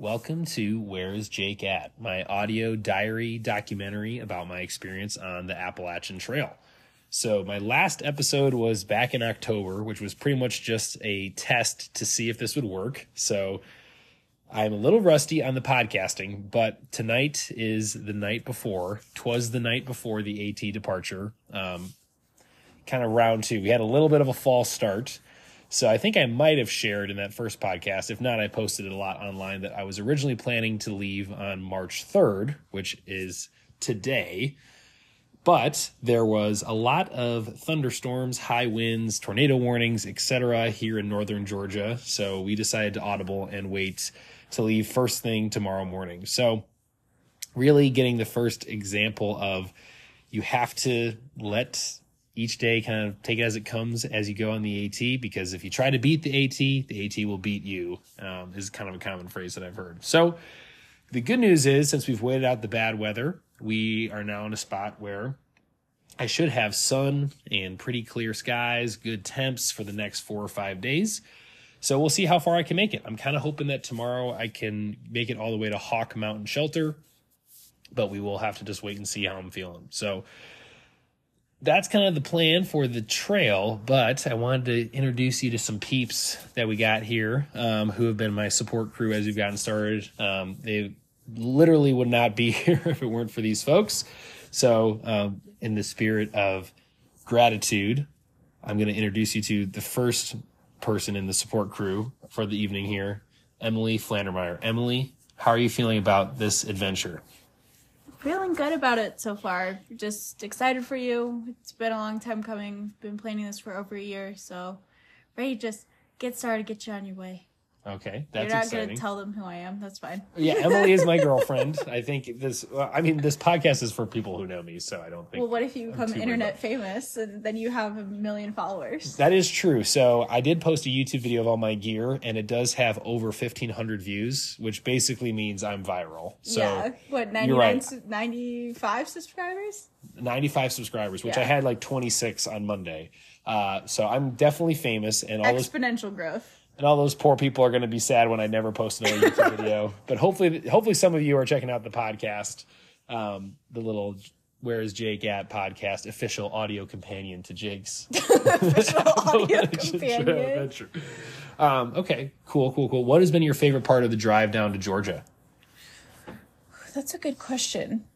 Welcome to Where is Jake At? My audio diary documentary about my experience on the Appalachian Trail. So, my last episode was back in October, which was pretty much just a test to see if this would work. So, I'm a little rusty on the podcasting, but tonight is the night before. Twas the night before the AT departure. Um, kind of round two. We had a little bit of a false start. So I think I might have shared in that first podcast. If not, I posted it a lot online that I was originally planning to leave on March 3rd, which is today. But there was a lot of thunderstorms, high winds, tornado warnings, etc. here in northern Georgia. So we decided to audible and wait to leave first thing tomorrow morning. So really getting the first example of you have to let each day kind of take it as it comes as you go on the AT because if you try to beat the AT, the AT will beat you. Um, is kind of a common phrase that I've heard. So the good news is since we've waited out the bad weather, we are now in a spot where I should have sun and pretty clear skies, good temps for the next four or five days. So we'll see how far I can make it. I'm kind of hoping that tomorrow I can make it all the way to Hawk Mountain Shelter, but we will have to just wait and see how I'm feeling. So that's kind of the plan for the trail, but I wanted to introduce you to some peeps that we got here um, who have been my support crew as we've gotten started. Um, they literally would not be here if it weren't for these folks. So, um, in the spirit of gratitude, I'm going to introduce you to the first person in the support crew for the evening here, Emily Flandermeyer. Emily, how are you feeling about this adventure? Feeling good about it so far. Just excited for you. It's been a long time coming. Been planning this for over a year, so ready just get started, get you on your way. Okay, that's You're not exciting. gonna tell them who I am. That's fine. yeah, Emily is my girlfriend. I think this. Well, I mean, this podcast is for people who know me, so I don't think. Well, what if you become internet famous and then you have a million followers? That is true. So I did post a YouTube video of all my gear, and it does have over fifteen hundred views, which basically means I'm viral. So yeah. What, you're 99, right. su- 95 subscribers? ninety-five subscribers, which Yeah. I had like twenty-six on Monday. Uh, so I'm definitely famous, and all those Exponential growth. And all those poor people are going to be sad when I never post another YouTube video. But hopefully, hopefully some of you are checking out the podcast, um, the little "Where is Jake at" podcast, official audio companion to Jake's Official audio companion. adventure. Um, okay, cool, cool, cool. What has been your favorite part of the drive down to Georgia? That's a good question.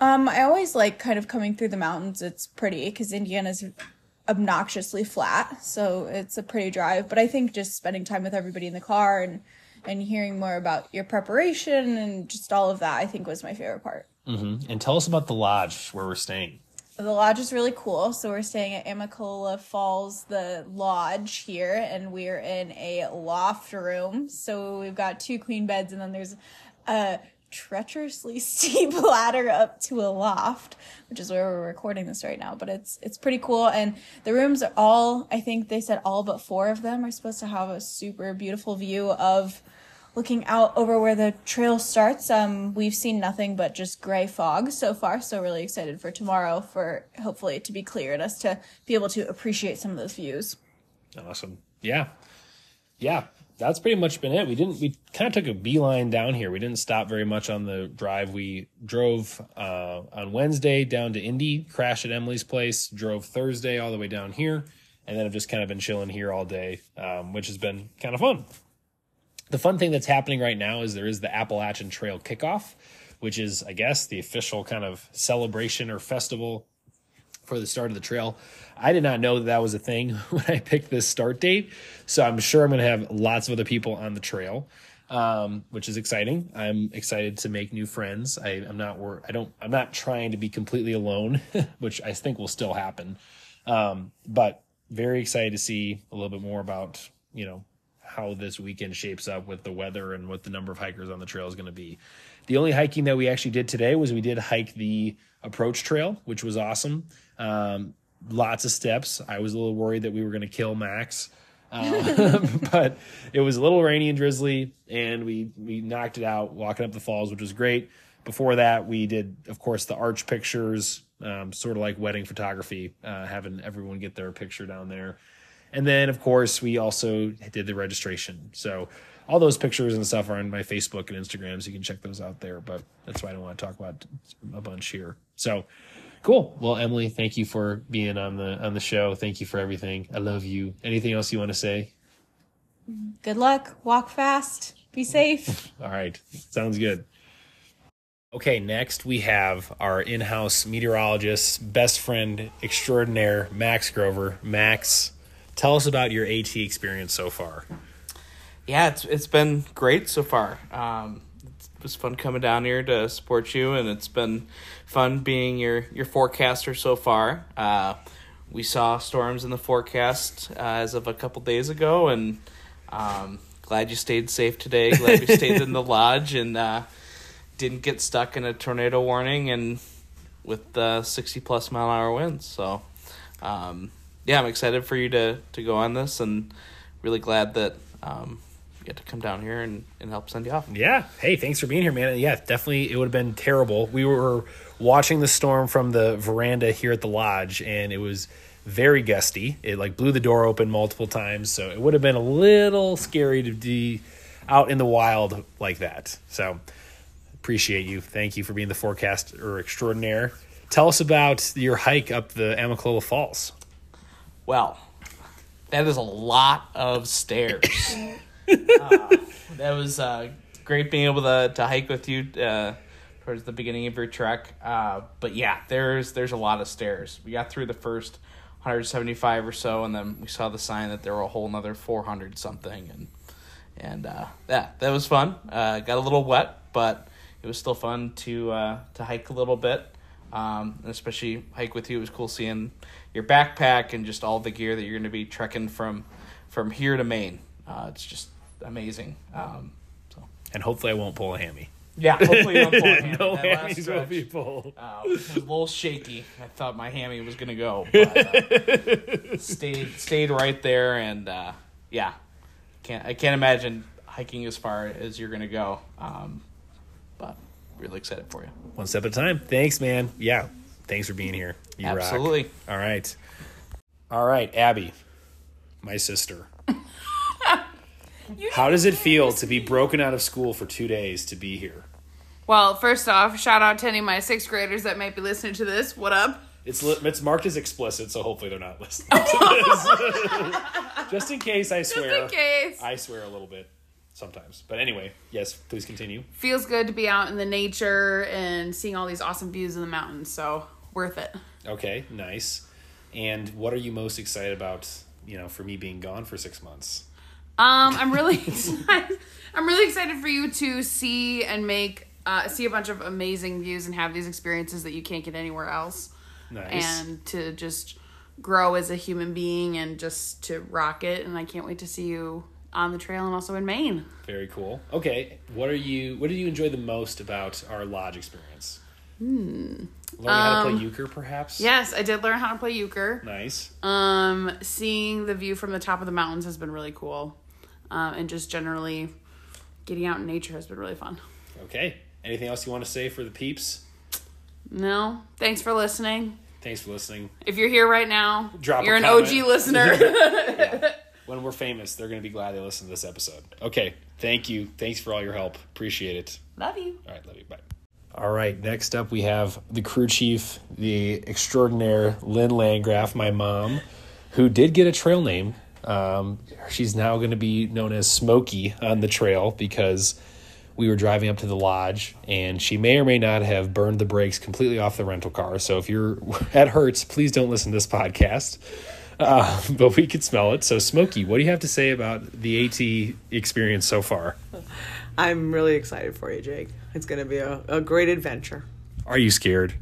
Um, I always like kind of coming through the mountains. It's pretty because Indiana's obnoxiously flat, so it's a pretty drive. But I think just spending time with everybody in the car and and hearing more about your preparation and just all of that, I think was my favorite part. Mm-hmm. And tell us about the lodge where we're staying. The lodge is really cool. So we're staying at Amicalola Falls, the lodge here, and we're in a loft room. So we've got two queen beds, and then there's a treacherously steep ladder up to a loft, which is where we're recording this right now. But it's it's pretty cool, and the rooms are all. I think they said all but four of them are supposed to have a super beautiful view of looking out over where the trail starts. Um, we've seen nothing but just gray fog so far, so really excited for tomorrow for hopefully to be clear and us to be able to appreciate some of those views. Awesome. Yeah. Yeah. That's pretty much been it. We didn't, we kind of took a beeline down here. We didn't stop very much on the drive. We drove uh, on Wednesday down to Indy, crashed at Emily's place, drove Thursday all the way down here, and then I've just kind of been chilling here all day, um, which has been kind of fun. The fun thing that's happening right now is there is the Appalachian Trail kickoff, which is, I guess, the official kind of celebration or festival for the start of the trail. I did not know that that was a thing when I picked this start date. So I'm sure I'm going to have lots of other people on the trail, um, which is exciting. I'm excited to make new friends. I, I'm not I don't. I'm not trying to be completely alone, which I think will still happen. Um, but very excited to see a little bit more about you know how this weekend shapes up with the weather and what the number of hikers on the trail is going to be. The only hiking that we actually did today was we did hike the approach trail, which was awesome. Um, lots of steps. I was a little worried that we were going to kill Max. Um, but it was a little rainy and drizzly, and we we knocked it out walking up the falls, which was great. Before that, we did, of course, the arch pictures, um, sort of like wedding photography, uh, having everyone get their picture down there. And then, of course, we also did the registration. So all those pictures and stuff are on my Facebook and Instagram, so you can check those out there. But that's why I don't want to talk about a bunch here. So cool. Well, Emily, thank you for being on the on the show. Thank you for everything. I love you. Anything else you want to say? Good luck. Walk fast. Be safe. All right. Sounds good. Okay, next we have our in house meteorologist, best friend extraordinaire, Max Grover. Max, tell us about your AT experience so far. Yeah, it's it's been great so far. Um, it was fun coming down here to support you, and it's been fun being your your forecaster so far. Uh, we saw storms in the forecast uh, as of a couple days ago, and um, glad you stayed safe today. Glad you stayed in the lodge and uh, didn't get stuck in a tornado warning and with the sixty plus mile an hour winds. So, um, yeah, I'm excited for you to to go on this, and really glad that. Um, get to come down here and, and help send you off. Yeah. Hey, thanks for being here, man. Yeah, definitely it would have been terrible. We were watching the storm from the veranda here at the lodge and it was very gusty. It like blew the door open multiple times, so it would have been a little scary to be out in the wild like that. So appreciate you. Thank you for being the forecaster extraordinaire. Tell us about your hike up the Amicalola Falls. Well, that is a lot of stairs. uh, that was uh, great being able to, to hike with you uh, towards the beginning of your trek. Uh, but yeah, there's there's a lot of stairs. We got through the first 175 or so, and then we saw the sign that there were a whole another 400 something, and and uh, yeah, that was fun. Uh, got a little wet, but it was still fun to to hike a little bit. Um, especially hike with you. It was cool seeing your backpack and just all the gear that you're going to be trekking from from here to Maine. Uh, it's just amazing. Um, so and hopefully I won't pull a hammy. Yeah, hopefully you don't pull a hammy. no that hammies will be pulled. Uh, was a little shaky. I thought my hammy was gonna go, but uh, stayed stayed right there, and uh, yeah, can't I can't imagine hiking as far as you're gonna go. Um, but really excited for you. One step at a time. Thanks, man. Yeah, thanks for being here. You Absolutely. Rock. All right, all right, Abby, my sister. How does it feel to be broken out of school for two days to be here? Well, first off, shout out to any of my sixth graders that might be listening to this. What up? It's li- it's marked as explicit, so hopefully they're not listening to this. Just in case, I swear. Just in case. I swear a little bit sometimes. But anyway, yes, please continue. Feels good to be out in the nature and seeing all these awesome views of the mountains, so worth it. Okay, nice. And what are you most excited about, you know, for me being gone for six months? Um, I'm really excited. I'm really excited for you to see and make uh, see a bunch of amazing views and have these experiences that you can't get anywhere else. Nice. And to just grow as a human being and just to rock it. And I can't wait to see you on the trail and also in Maine. Very cool. Okay, what are you? What did you enjoy the most about our lodge experience? Hmm. Learning how to play euchre, perhaps. Yes, I did learn how to play euchre. Nice. Um, seeing the view from the top of the mountains has been really cool, um, and just generally getting out in nature has been really fun. Okay. Anything else you want to say for the peeps? No. Thanks for listening. Thanks for listening. If you're here right now, Drop you're an comment. OG listener. Yeah. When we're famous, they're going to be glad they listened to this episode. Okay. Thank you. Thanks for all your help. Appreciate it. Love you. All right. Love you. Bye. All right. Next up, we have the crew chief, the extraordinaire Lynn Landgraf, my mom, who did get a trail name. Um, she's now going to be known as Smokey on the trail because we were driving up to the lodge and she may or may not have burned the brakes completely off the rental car. So if you're at Hertz, please don't listen to this podcast. Uh, but we could smell it. So, Smokey, what do you have to say about the AT experience so far? I'm really excited for you, Jake. It's going to be a, a great adventure. Are you scared?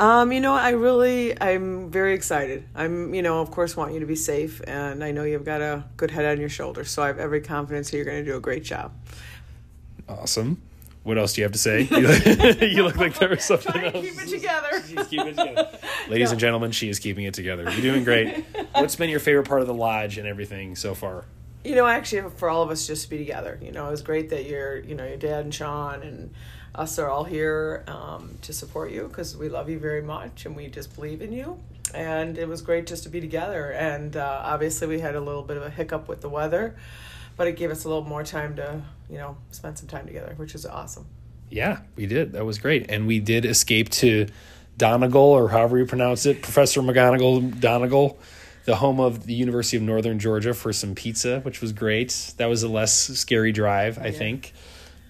Um, you know, I really, I'm very excited. I'm, you know, of course, want you to be safe, and I know you've got a good head on your shoulders, so I have every confidence that you're going to do a great job. Awesome. What else do you have to say? You look, you look like there was something Try else. keep it together. She's keeping it together. Ladies and gentlemen, she is keeping it together. You're doing great. What's been your favorite part of the lodge and everything so far? You know, actually, for all of us just to be together, you know, it was great that you're, you know, your dad and Sean and us are all here um, to support you because we love you very much and we just believe in you. And it was great just to be together. And uh, obviously, we had a little bit of a hiccup with the weather, but it gave us a little more time to you know spend some time together, which is awesome. Yeah, we did. That was great. And we did escape to Donegal, or however you pronounce it, Professor McGonagall Donegal, the home of the University of Northern Georgia, for some pizza, which was great. That was a less scary drive, I think.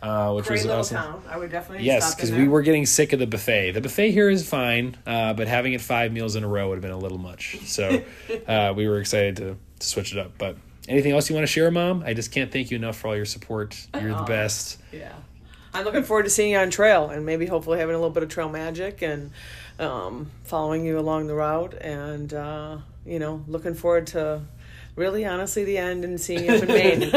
Uh, which Great was little awesome. town. I would definitely Yes, because we were getting sick of the buffet. The buffet here is fine, uh, but having it five meals in a row would have been a little much. So uh, we were excited to, to switch it up. But anything else you want to share, Mom? I just can't thank you enough for all your support. You're the best. Yeah. I'm looking forward to seeing you on trail and maybe hopefully having a little bit of trail magic and um, following you along the route and uh, you know looking forward to really honestly the end and seeing you up in Maine.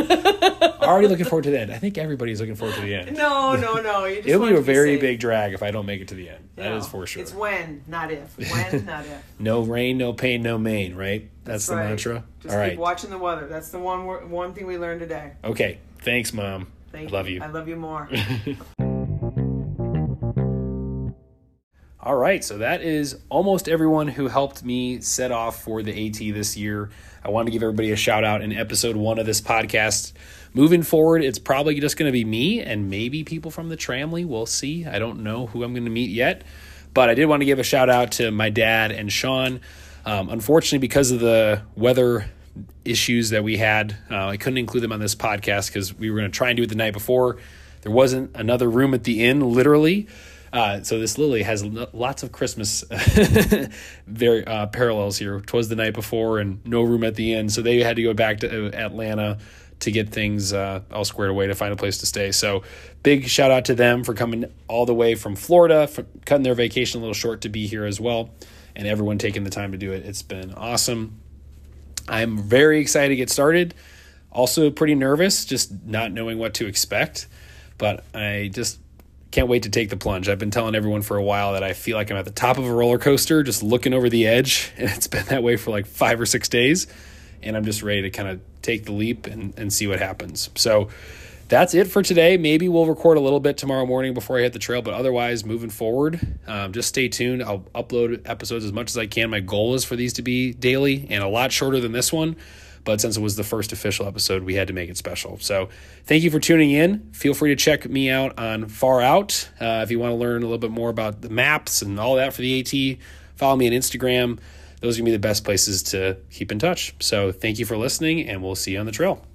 Already looking forward to the end. I think everybody's looking forward to the end. no, no, no. You just It'll be a very safe. big drag if I don't make it to the end. That is No, for sure. It's when, not if. When, not if. No rain, no pain, no Maine, right? That's, the right. mantra. Just All keep right. watching the weather. That's the one one thing we learned today. Okay. Thanks, Mom. Thank I love you. I love you more. All right, so that is almost everyone who helped me set off for the AT this year. I want to give everybody a shout out in episode one of this podcast. Moving forward, it's probably just going to be me and maybe people from the tramily. We'll see. I don't know who I'm going to meet yet, but I did want to give a shout out to my dad and Sean. Um, unfortunately, because of the weather issues that we had, uh, I couldn't include them on this podcast because we were going to try and do it the night before. There wasn't another room at the inn, literally. Uh, so this Lily has lots of Christmas very uh, parallels here. Twas the night before, and no room at the inn, so they had to go back to uh, Atlanta to get things uh, all squared away to find a place to stay. So big shout out to them for coming all the way from Florida, for cutting their vacation a little short to be here as well, and everyone taking the time to do it. It's been awesome. I'm very excited to get started. Also, pretty nervous, just not knowing what to expect. But I just can't wait to take the plunge. I've been telling everyone for a while that I feel like I'm at the top of a roller coaster, just looking over the edge. And it's been that way for like five or six days. And I'm just ready to kind of take the leap and, and see what happens. So that's it for today. Maybe we'll record a little bit tomorrow morning before I hit the trail, but otherwise, moving forward, um, just stay tuned. I'll upload episodes as much as I can. My goal is for these to be daily and a lot shorter than this one. But since it was the first official episode, we had to make it special. So thank you for tuning in. Feel free to check me out on Far Out uh, if you want to learn a little bit more about the maps and all that for the AT. Follow me on Instagram. Those are going to be the best places to keep in touch. So thank you for listening, and we'll see you on the trail.